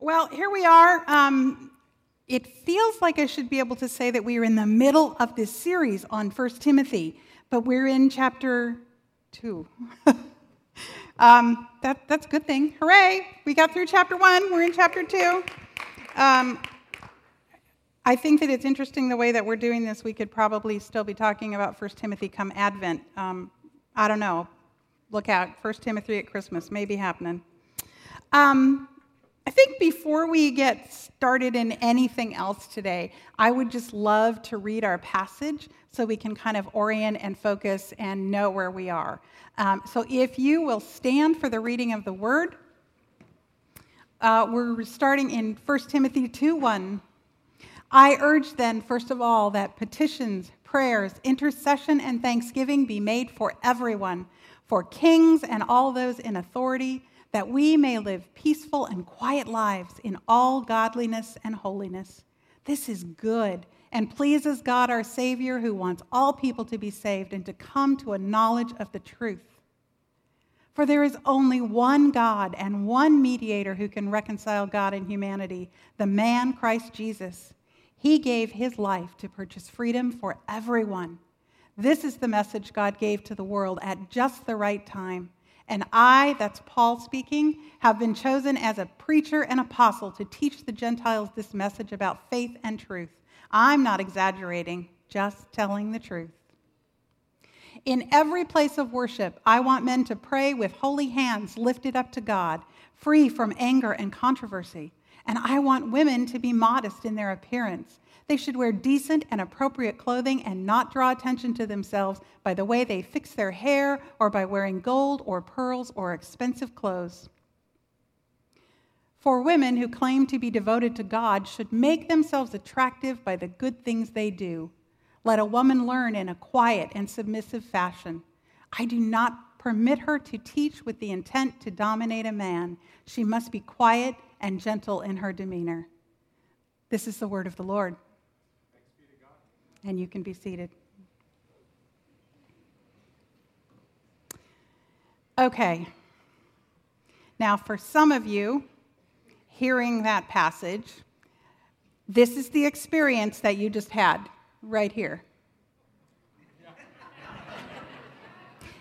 Well, here we are. Um, it feels like I should be able to say that we are in the middle of this series on 1 Timothy, but we're in chapter 2. um, that, that's a good thing. Hooray! We got through chapter 1, we're in chapter 2. Um, I think that it's interesting the way that we're doing this. We could probably still be talking about 1 Timothy come Advent. Um, I don't know. Look out, 1 Timothy at Christmas may be happening. Um, I think before we get started in anything else today, I would just love to read our passage so we can kind of orient and focus and know where we are. Um, so if you will stand for the reading of the word, uh, we're starting in 1 Timothy 2 1. I urge then, first of all, that petitions, prayers, intercession, and thanksgiving be made for everyone, for kings and all those in authority that we may live peaceful and quiet lives in all godliness and holiness. This is good and pleases God our Savior, who wants all people to be saved and to come to a knowledge of the truth. For there is only one God and one mediator who can reconcile God and humanity, the man Christ Jesus. He gave his life to purchase freedom for everyone. This is the message God gave to the world at just the right time. And I, that's Paul speaking, have been chosen as a preacher and apostle to teach the Gentiles this message about faith and truth. I'm not exaggerating, just telling the truth. In every place of worship, I want men to pray with holy hands lifted up to God, free from anger and controversy. And I want women to be modest in their appearance they should wear decent and appropriate clothing and not draw attention to themselves by the way they fix their hair or by wearing gold or pearls or expensive clothes. For women who claim to be devoted to God should make themselves attractive by the good things they do. Let a woman learn in a quiet and submissive fashion. I do not permit her to teach with the intent to dominate a man. She must be quiet and gentle in her demeanor. This is the word of the Lord and you can be seated. Okay. Now, for some of you hearing that passage, this is the experience that you just had right here.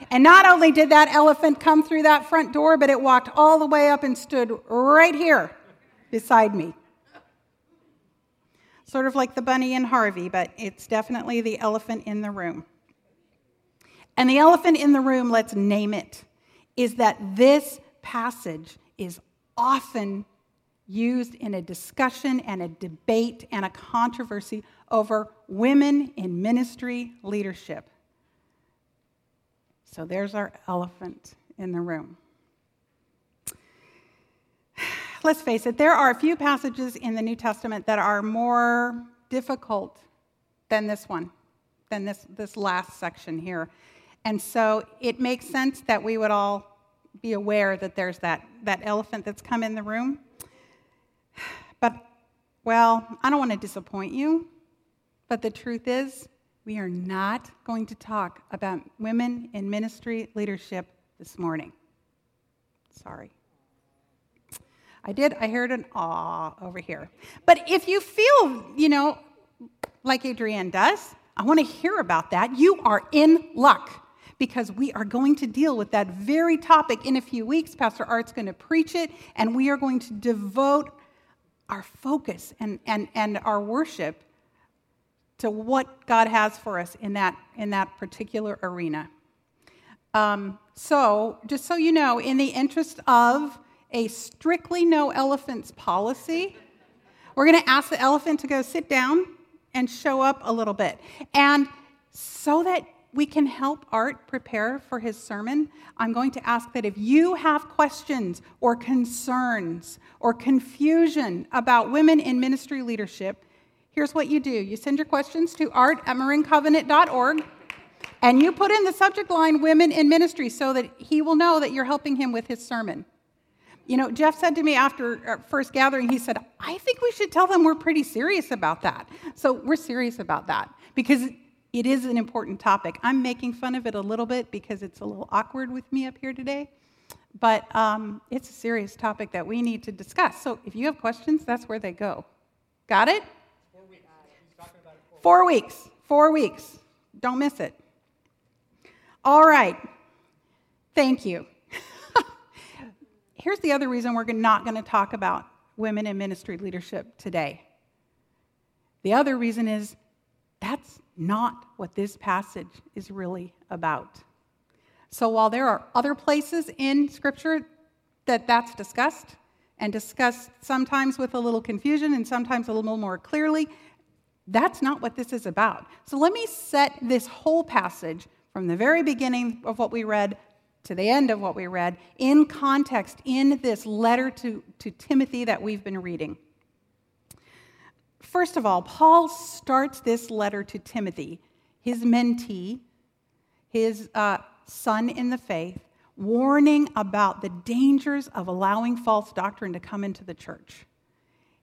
And not only did that elephant come through that front door, but it walked all the way up and stood right here beside me sort of like the bunny and Harvey, but it's definitely the elephant in the room. And the elephant in the room, let's name it, is that this passage is often used in a discussion and a debate and a controversy over women in ministry leadership. So there's our elephant in the room let's face it, there are a few passages in the New Testament that are more difficult than this one, than this, this last section here. And so it makes sense that we would all be aware that there's that, that elephant that's come in the room. But, well, I don't want to disappoint you, but the truth is, we are not going to talk about women in ministry leadership this morning. Sorry. I did. I heard an ah over here. But if you feel, you know, like Adrienne does, I want to hear about that. You are in luck because we are going to deal with that very topic in a few weeks. Pastor Art's going to preach it, and we are going to devote our focus and, and, and our worship to what God has for us in that, in that particular arena. Um, so, just so you know, in the interest of a strictly no elephants policy. We're going to ask the elephant to go sit down and show up a little bit. And so that we can help Art prepare for his sermon, I'm going to ask that if you have questions or concerns or confusion about women in ministry leadership, here's what you do you send your questions to art at marincovenant.org and you put in the subject line women in ministry so that he will know that you're helping him with his sermon. You know, Jeff said to me after our first gathering, he said, I think we should tell them we're pretty serious about that. So we're serious about that because it is an important topic. I'm making fun of it a little bit because it's a little awkward with me up here today. but um, it's a serious topic that we need to discuss. So if you have questions, that's where they go. Got it? Four weeks. Four weeks. Four weeks. Don't miss it. All right. Thank you. Here's the other reason we're not going to talk about women in ministry leadership today. The other reason is that's not what this passage is really about. So while there are other places in Scripture that that's discussed, and discussed sometimes with a little confusion and sometimes a little more clearly, that's not what this is about. So let me set this whole passage from the very beginning of what we read to the end of what we read in context in this letter to, to Timothy that we've been reading. First of all, Paul starts this letter to Timothy, his mentee, his uh, son in the faith, warning about the dangers of allowing false doctrine to come into the church.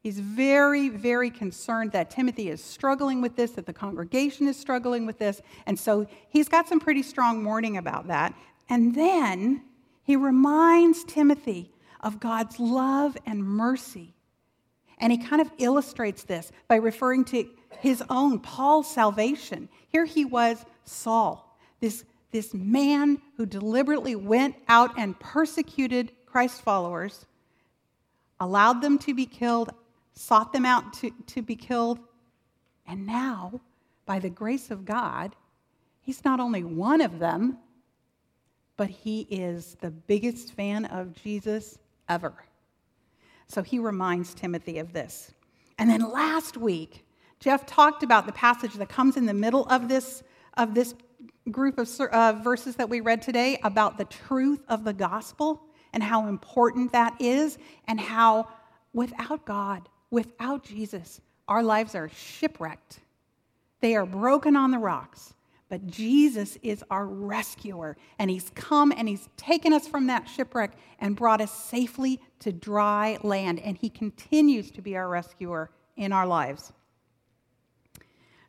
He's very, very concerned that Timothy is struggling with this, that the congregation is struggling with this. And so he's got some pretty strong warning about that. And then he reminds Timothy of God's love and mercy. And he kind of illustrates this by referring to his own, Paul's salvation. Here he was, Saul, this this man who deliberately went out and persecuted Christ followers, allowed them to be killed, sought them out to, to be killed, and now, by the grace of God, he's not only one of them, but he is the biggest fan of Jesus ever. So he reminds Timothy of this. And then last week, Jeff talked about the passage that comes in the middle of this, of this group of uh, verses that we read today about the truth of the gospel and how important that is, and how without God, without Jesus, our lives are shipwrecked. They are broken on the rocks. But Jesus is our rescuer, and He's come and He's taken us from that shipwreck and brought us safely to dry land, and He continues to be our rescuer in our lives.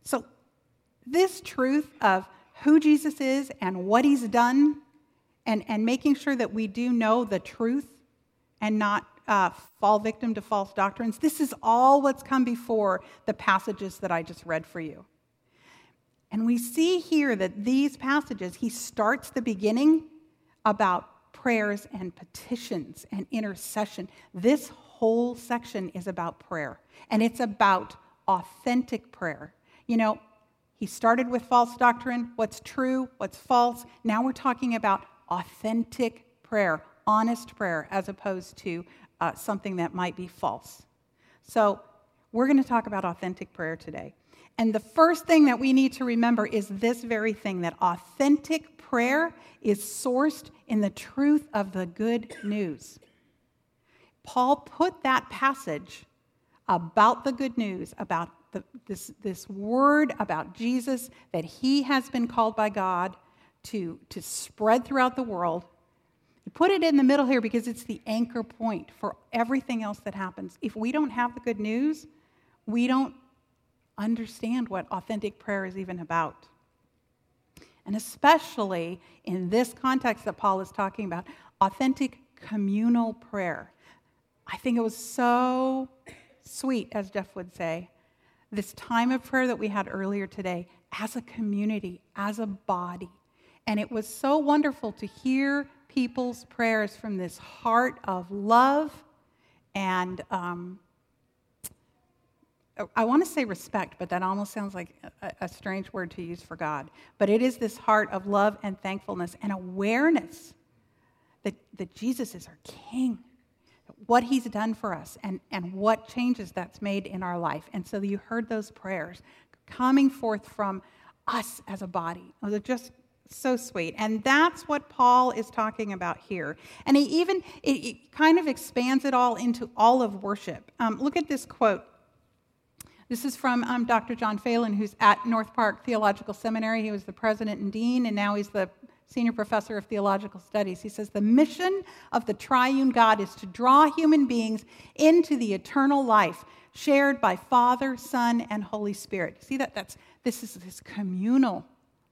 So, this truth of who Jesus is and what he's done, and, and making sure that we do know the truth and not uh, fall victim to false doctrines. This is all what's come before the passages that I just read for you. And we see here that these passages, he starts the beginning about prayers and petitions and intercession. This whole section is about prayer, and it's about authentic prayer. You know, he started with false doctrine, what's true, what's false. Now we're talking about authentic prayer, honest prayer, as opposed to uh, something that might be false. So we're going to talk about authentic prayer today. And the first thing that we need to remember is this very thing that authentic prayer is sourced in the truth of the good news. Paul put that passage about the good news, about the, this, this word about Jesus that he has been called by God to, to spread throughout the world. He Put it in the middle here because it's the anchor point for everything else that happens. If we don't have the good news, we don't understand what authentic prayer is even about. And especially in this context that Paul is talking about, authentic communal prayer. I think it was so sweet, as Jeff would say, this time of prayer that we had earlier today as a community, as a body. And it was so wonderful to hear people's prayers from this heart of love and um, I want to say respect, but that almost sounds like a, a, strange word to use for God. But it is this heart of love and thankfulness and awareness that, that Jesus is our King what he's done for us and, and what changes that's made in our life. And so you heard those prayers coming forth from us as a body. Was just so sweet. And that's what Paul is talking about here. And he even, it, it kind of expands it all into all of worship. Um, look at this quote. This is from um, Dr. John Phelan, who's at North Park Theological Seminary. He was the president and dean, and now he's the senior professor of theological studies. He says the mission of the triune God is to draw human beings into the eternal life shared by Father, Son, and Holy Spirit. See that that's this is this communal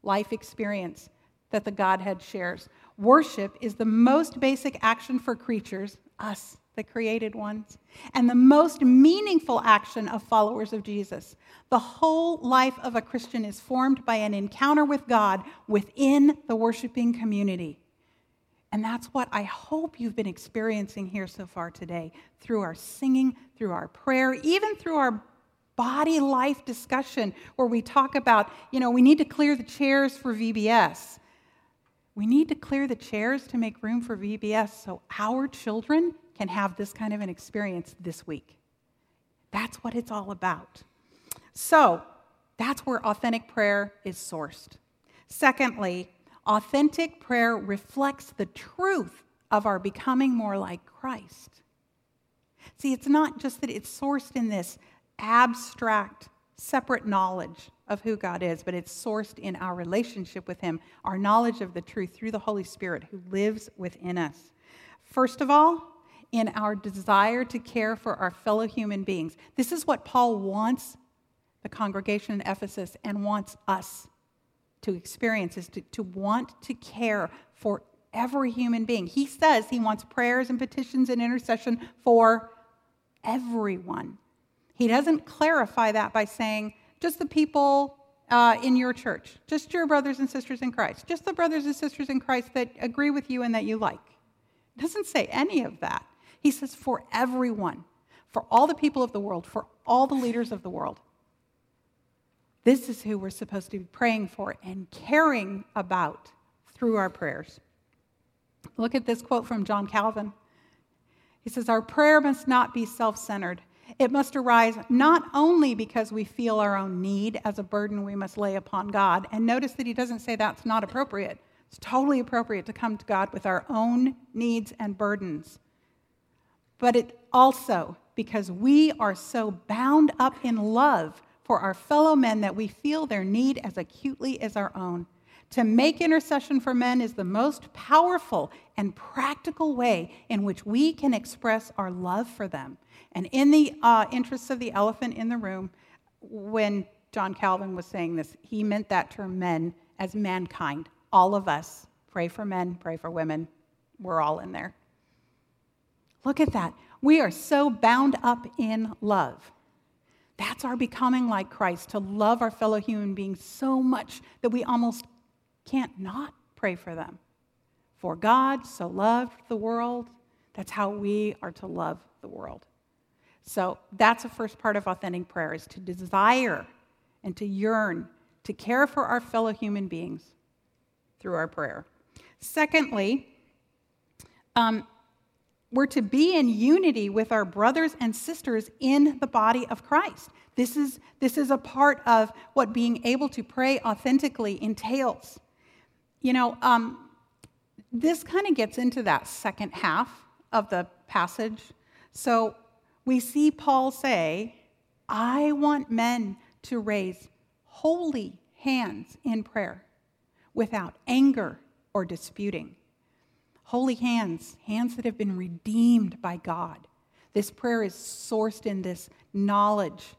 life experience that the Godhead shares. Worship is the most basic action for creatures, us, the created ones, and the most meaningful action of followers of Jesus. The whole life of a Christian is formed by an encounter with God within the worshiping community. And that's what I hope you've been experiencing here so far today through our singing, through our prayer, even through our body life discussion where we talk about, you know, we need to clear the chairs for VBS. We need to clear the chairs to make room for VBS so our children can have this kind of an experience this week. That's what it's all about. So, that's where authentic prayer is sourced. Secondly, authentic prayer reflects the truth of our becoming more like Christ. See, it's not just that it's sourced in this abstract, separate knowledge of who God is, but it's sourced in our relationship with Him, our knowledge of the truth through the Holy Spirit who lives within us. First of all, in our desire to care for our fellow human beings. This is what Paul wants the congregation in Ephesus and wants us to experience is to, to want to care for every human being. He says he wants prayers and petitions and intercession for everyone. He doesn't clarify that by saying, just the people uh, in your church, just your brothers and sisters in Christ, just the brothers and sisters in Christ that agree with you and that you like. It doesn't say any of that. He says, for everyone, for all the people of the world, for all the leaders of the world. This is who we're supposed to be praying for and caring about through our prayers. Look at this quote from John Calvin. He says, Our prayer must not be self centered. It must arise not only because we feel our own need as a burden we must lay upon God. And notice that he doesn't say that's not appropriate. It's totally appropriate to come to God with our own needs and burdens. But it also because we are so bound up in love for our fellow men that we feel their need as acutely as our own. To make intercession for men is the most powerful and practical way in which we can express our love for them. And in the uh, interests of the elephant in the room, when John Calvin was saying this, he meant that term men as mankind. All of us. Pray for men, pray for women. We're all in there. Look at that. We are so bound up in love. That's our becoming like Christ, to love our fellow human beings so much that we almost can't not pray for them. For God so loved the world, that's how we are to love the world. So that's the first part of authentic prayer is to desire and to yearn to care for our fellow human beings through our prayer. Secondly, um, we're to be in unity with our brothers and sisters in the body of Christ. This is, this is a part of what being able to pray authentically entails. You know, um, this kind of gets into that second half of the passage. So we see Paul say, I want men to raise holy hands in prayer without anger or disputing. Holy hands, hands that have been redeemed by God. This prayer is sourced in this knowledge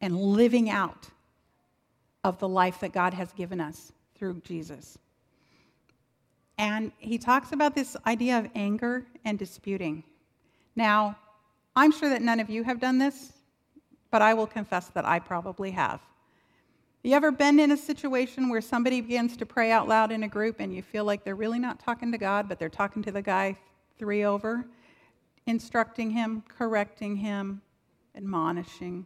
and living out of the life that God has given us through Jesus. And he talks about this idea of anger and disputing. Now, I'm sure that none of you have done this, but I will confess that I probably have. You ever been in a situation where somebody begins to pray out loud in a group and you feel like they're really not talking to God, but they're talking to the guy three over, instructing him, correcting him, admonishing?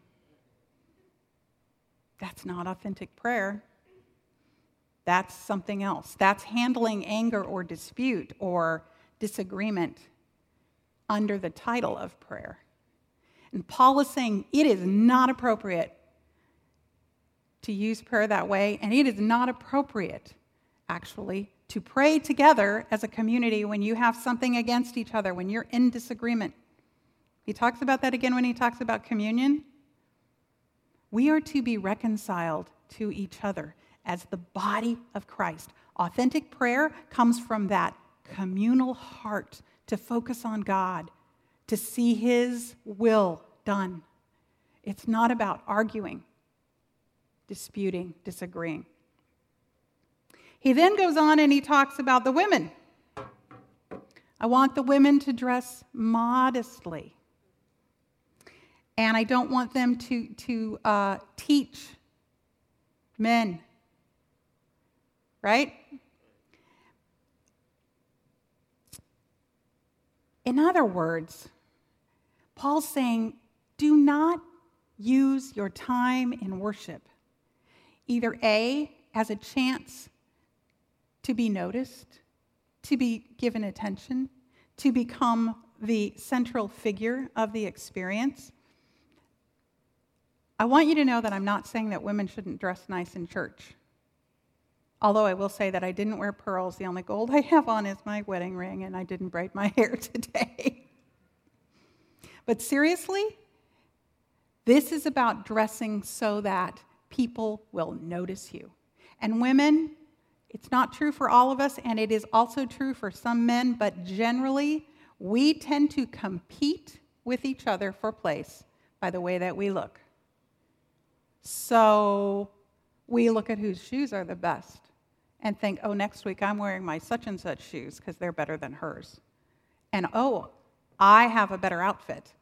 That's not authentic prayer. That's something else. That's handling anger or dispute or disagreement under the title of prayer. And Paul is saying it is not appropriate to use prayer that way, and it is not appropriate, actually, to pray together as a community when you have something against each other, when you're in disagreement. He talks about that again when he talks about communion. We are to be reconciled to each other as the body of Christ. Authentic prayer comes from that communal heart to focus on God, to see His will done. It's not about arguing, disputing, disagreeing. He then goes on and he talks about the women. I want the women to dress modestly. And I don't want them to, to uh, teach men. Right? In other words, Paul's saying, do not use your time in worship either A, as a chance to be noticed, to be given attention, to become the central figure of the experience. I want you to know that I'm not saying that women shouldn't dress nice in church. Although I will say that I didn't wear pearls. The only gold I have on is my wedding ring, and I didn't braid my hair today. but seriously, this is about dressing so that people will notice you. And women, it's not true for all of us, and it is also true for some men, but generally, we tend to compete with each other for place by the way that we look. So we look at whose shoes are the best and think, oh, next week I'm wearing my such and such shoes because they're better than hers. And oh, I have a better outfit.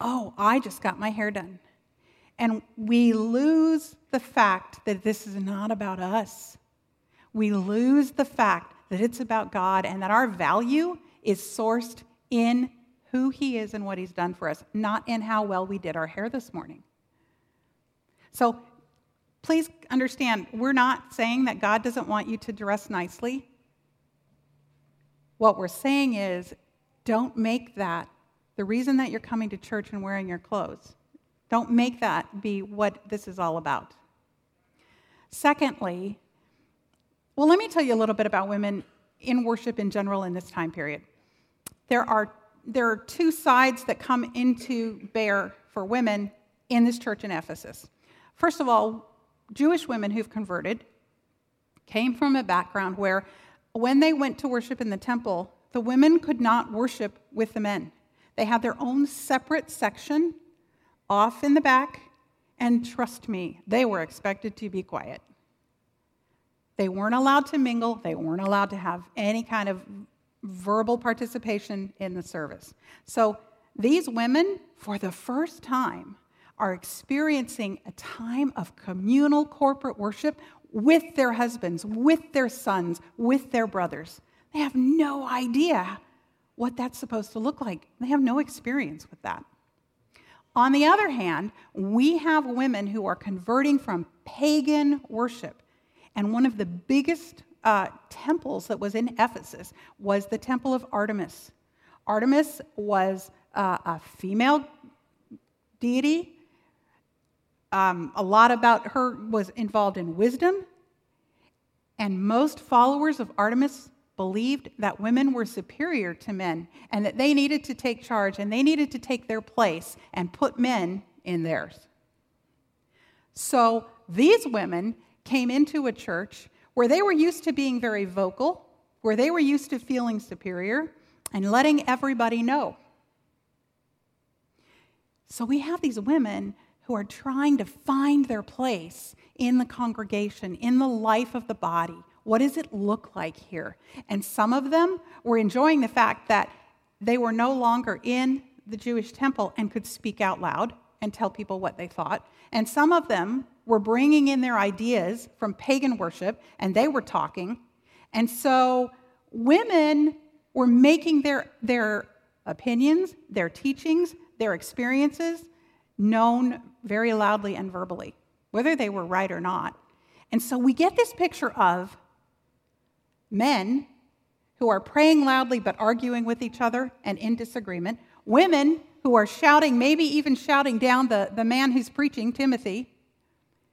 Oh, I just got my hair done. And we lose the fact that this is not about us. We lose the fact that it's about God and that our value is sourced in who He is and what He's done for us, not in how well we did our hair this morning. So please understand, we're not saying that God doesn't want you to dress nicely. What we're saying is, don't make that the reason that you're coming to church and wearing your clothes. Don't make that be what this is all about. Secondly, well, let me tell you a little bit about women in worship in general in this time period. There are, there are two sides that come into bear for women in this church in Ephesus. First of all, Jewish women who've converted came from a background where when they went to worship in the temple, the women could not worship with the men. They had their own separate section off in the back, and trust me, they were expected to be quiet. They weren't allowed to mingle, they weren't allowed to have any kind of verbal participation in the service. So these women, for the first time, are experiencing a time of communal corporate worship with their husbands, with their sons, with their brothers. They have no idea what that's supposed to look like. They have no experience with that. On the other hand, we have women who are converting from pagan worship. And one of the biggest uh, temples that was in Ephesus was the Temple of Artemis. Artemis was uh, a female deity. Um, a lot about her was involved in wisdom. And most followers of Artemis believed that women were superior to men and that they needed to take charge and they needed to take their place and put men in theirs. So these women came into a church where they were used to being very vocal, where they were used to feeling superior and letting everybody know. So we have these women who are trying to find their place in the congregation, in the life of the body, what does it look like here? And some of them were enjoying the fact that they were no longer in the Jewish temple and could speak out loud and tell people what they thought. And some of them were bringing in their ideas from pagan worship and they were talking. And so women were making their, their opinions, their teachings, their experiences known very loudly and verbally, whether they were right or not. And so we get this picture of men who are praying loudly but arguing with each other and in disagreement, women who are shouting, maybe even shouting down the, the man who's preaching, Timothy.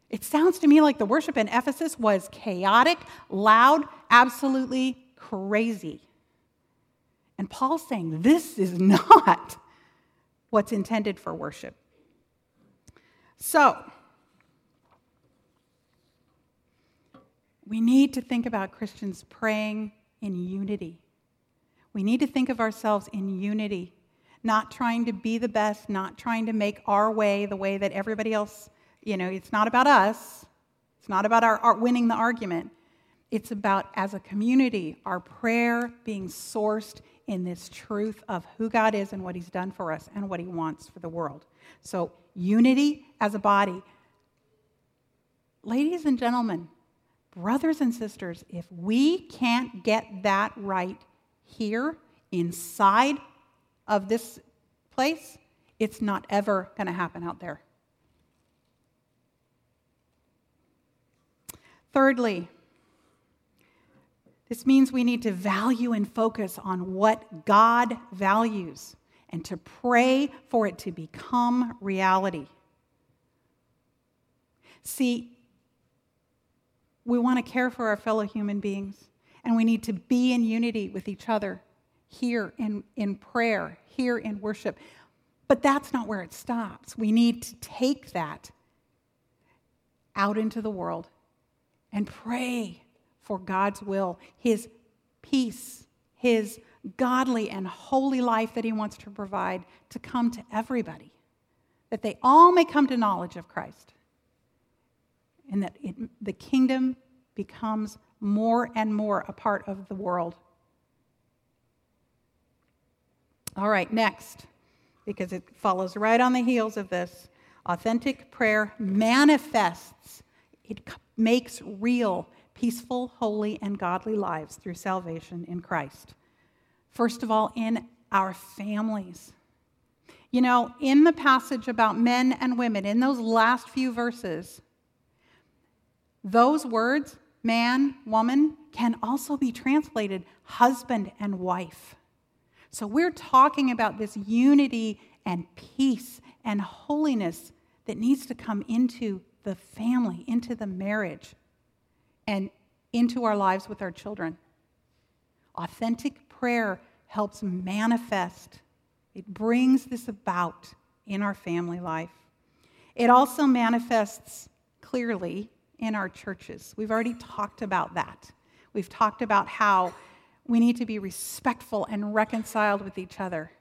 It sounds to me like the worship in Ephesus was chaotic, loud, absolutely crazy. And Paul's saying this is not what's intended for worship. So, We need to think about Christians praying in unity. We need to think of ourselves in unity, not trying to be the best, not trying to make our way the way that everybody else, you know, it's not about us. It's not about our, our winning the argument. It's about, as a community, our prayer being sourced in this truth of who God is and what He's done for us and what He wants for the world. So, unity as a body. Ladies and gentlemen, brothers and sisters, if we can't get that right here inside of this place, it's not ever going to happen out there. Thirdly, this means we need to value and focus on what God values and to pray for it to become reality. See, we want to care for our fellow human beings, and we need to be in unity with each other here in, in prayer, here in worship. But that's not where it stops. We need to take that out into the world and pray for God's will, His peace, His godly and holy life that He wants to provide to come to everybody, that they all may come to knowledge of Christ, and that it, the kingdom becomes more and more a part of the world. All right, next, because it follows right on the heels of this authentic prayer manifests, it makes real peaceful, holy, and godly lives through salvation in Christ. First of all, in our families. You know, in the passage about men and women, in those last few verses, those words, man, woman, can also be translated husband and wife. So we're talking about this unity and peace and holiness that needs to come into the family, into the marriage, and into our lives with our children. Authentic prayer helps manifest, it brings this about in our family life. It also manifests clearly in our churches. We've already talked about that. We've talked about how we need to be respectful and reconciled with each other.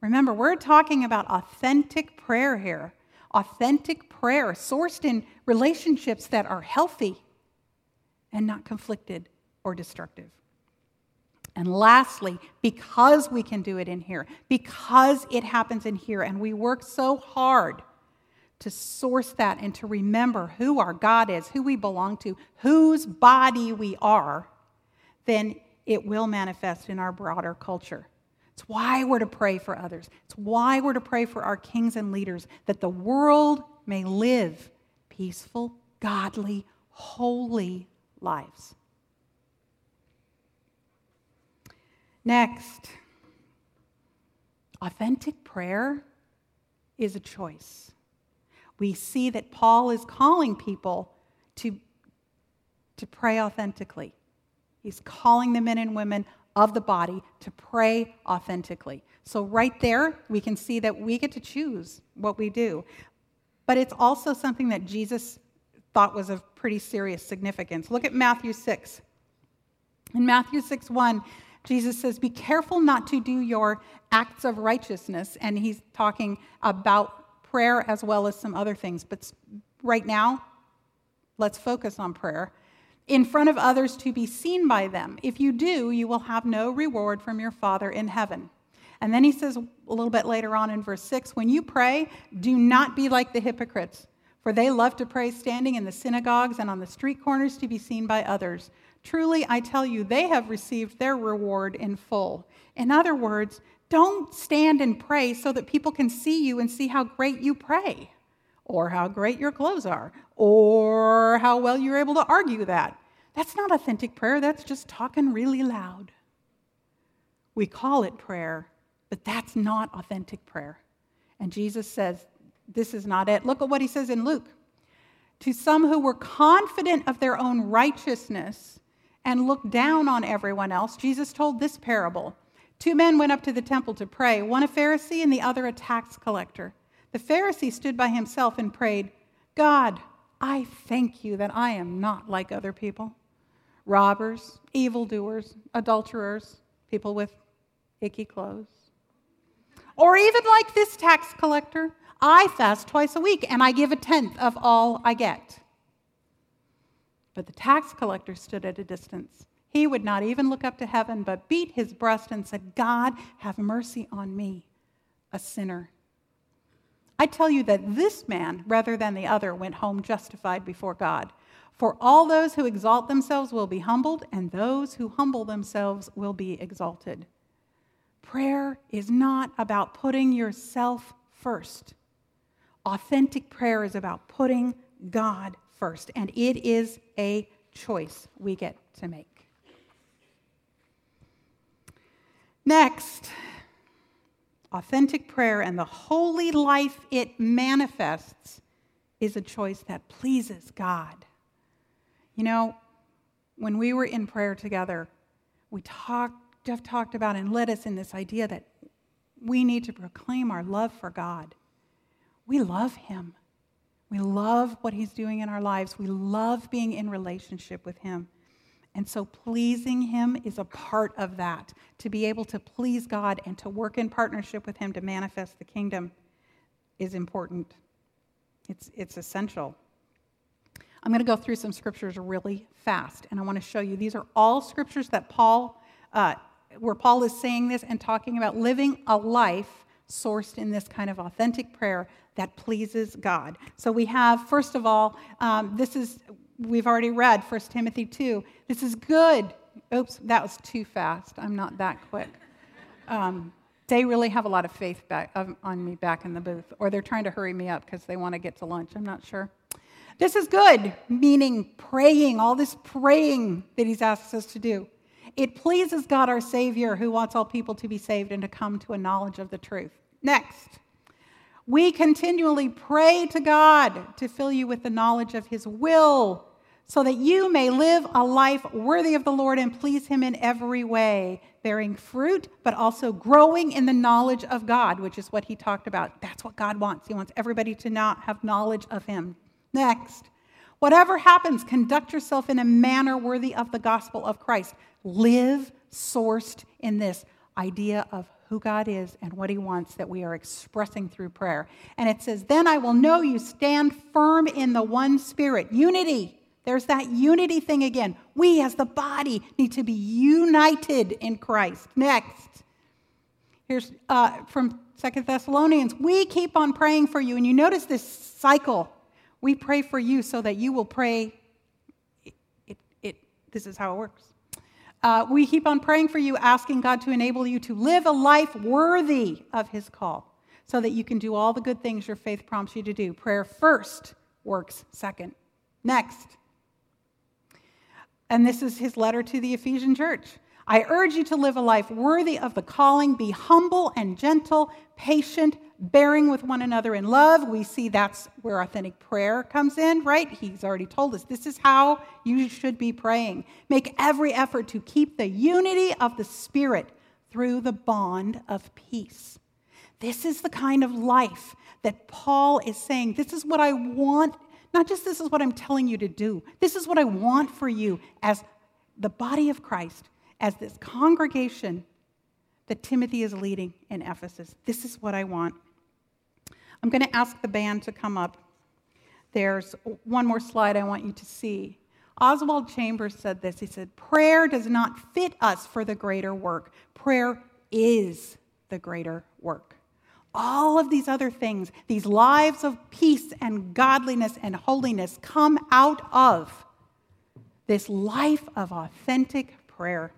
Remember, we're talking about authentic prayer here. Authentic prayer sourced in relationships that are healthy and not conflicted or destructive. And lastly, because we can do it in here, because it happens in here, and we work so hard to source that and to remember who our God is, who we belong to, whose body we are, then it will manifest in our broader culture. It's why we're to pray for others. It's why we're to pray for our kings and leaders, that the world may live peaceful, godly, holy lives. Next, authentic prayer is a choice. We see that Paul is calling people to, to pray authentically. He's calling the men and women of the body to pray authentically. So, right there, we can see that we get to choose what we do. But it's also something that Jesus thought was of pretty serious significance. Look at Matthew 6. In Matthew 6 1, Jesus says, Be careful not to do your acts of righteousness. And he's talking about prayer as well as some other things. But right now, let's focus on prayer. In front of others to be seen by them. If you do, you will have no reward from your Father in heaven. And then he says a little bit later on in verse 6 When you pray, do not be like the hypocrites for they love to pray standing in the synagogues and on the street corners to be seen by others. Truly, I tell you, they have received their reward in full. In other words, don't stand and pray so that people can see you and see how great you pray, or how great your clothes are, or how well you're able to argue that. That's not authentic prayer, that's just talking really loud. We call it prayer, but that's not authentic prayer. And Jesus says this is not it. Look at what he says in Luke. To some who were confident of their own righteousness and looked down on everyone else, Jesus told this parable. Two men went up to the temple to pray, one a Pharisee and the other a tax collector. The Pharisee stood by himself and prayed, God, I thank you that I am not like other people robbers, evildoers, adulterers, people with icky clothes. Or even like this tax collector. I fast twice a week and I give a tenth of all I get. But the tax collector stood at a distance. He would not even look up to heaven, but beat his breast and said, God, have mercy on me, a sinner. I tell you that this man, rather than the other, went home justified before God. For all those who exalt themselves will be humbled, and those who humble themselves will be exalted. Prayer is not about putting yourself first. Authentic prayer is about putting God first, and it is a choice we get to make. Next, authentic prayer and the holy life it manifests is a choice that pleases God. You know, when we were in prayer together, we talked, Jeff talked about and led us in this idea that we need to proclaim our love for God. We love Him. We love what He's doing in our lives. We love being in relationship with Him. And so, pleasing Him is a part of that. To be able to please God and to work in partnership with Him to manifest the kingdom is important, it's, it's essential. I'm going to go through some scriptures really fast, and I want to show you. These are all scriptures that Paul, uh, where Paul is saying this and talking about living a life sourced in this kind of authentic prayer that pleases God. So we have, first of all, um, this is, we've already read 1 Timothy 2. This is good. Oops, that was too fast. I'm not that quick. Um, they really have a lot of faith back, on me back in the booth, or they're trying to hurry me up because they want to get to lunch. I'm not sure. This is good, meaning praying, all this praying that he's asked us to do. It pleases God our Savior, who wants all people to be saved and to come to a knowledge of the truth. Next, we continually pray to God to fill you with the knowledge of His will so that you may live a life worthy of the Lord and please Him in every way, bearing fruit, but also growing in the knowledge of God, which is what He talked about. That's what God wants. He wants everybody to not have knowledge of Him. Next, whatever happens, conduct yourself in a manner worthy of the gospel of Christ. Live sourced in this idea of who God is and what He wants that we are expressing through prayer. And it says, Then I will know you stand firm in the one Spirit. Unity. There's that unity thing again. We as the body need to be united in Christ. Next. Here's uh, from Second Thessalonians. We keep on praying for you. And you notice this cycle. We pray for you so that you will pray. It, it, it, this is how it works. Uh, we keep on praying for you, asking God to enable you to live a life worthy of His call so that you can do all the good things your faith prompts you to do. Prayer first, works second. Next. And this is his letter to the Ephesian church. I urge you to live a life worthy of the calling. Be humble and gentle, patient, bearing with one another in love. We see that's where authentic prayer comes in, right? He's already told us this is how you should be praying. Make every effort to keep the unity of the Spirit through the bond of peace. This is the kind of life that Paul is saying. This is what I want, not just this is what I'm telling you to do. This is what I want for you as the body of Christ, as this congregation that Timothy is leading in Ephesus. This is what I want. I'm going to ask the band to come up. There's one more slide I want you to see. Oswald Chambers said this. He said, Prayer does not fit us for the greater work, prayer is the greater work. All of these other things, these lives of peace and godliness and holiness, come out of this life of authentic prayer.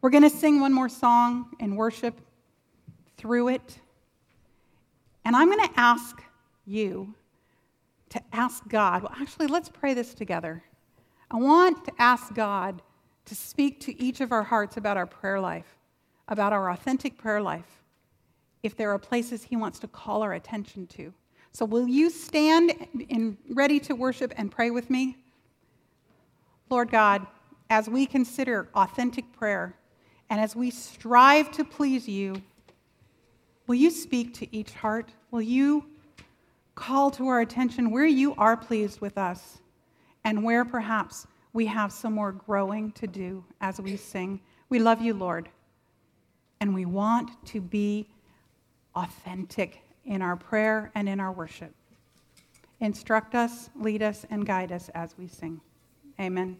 We're going to sing one more song and worship through it. And I'm going to ask you to ask God. Well, actually, let's pray this together. I want to ask God to speak to each of our hearts about our prayer life, about our authentic prayer life, if there are places He wants to call our attention to. So, will you stand in, ready to worship and pray with me? Lord God, as we consider authentic prayer and as we strive to please you, Will you speak to each heart? Will you call to our attention where you are pleased with us and where perhaps we have some more growing to do as we sing? We love you, Lord, and we want to be authentic in our prayer and in our worship. Instruct us, lead us, and guide us as we sing. Amen.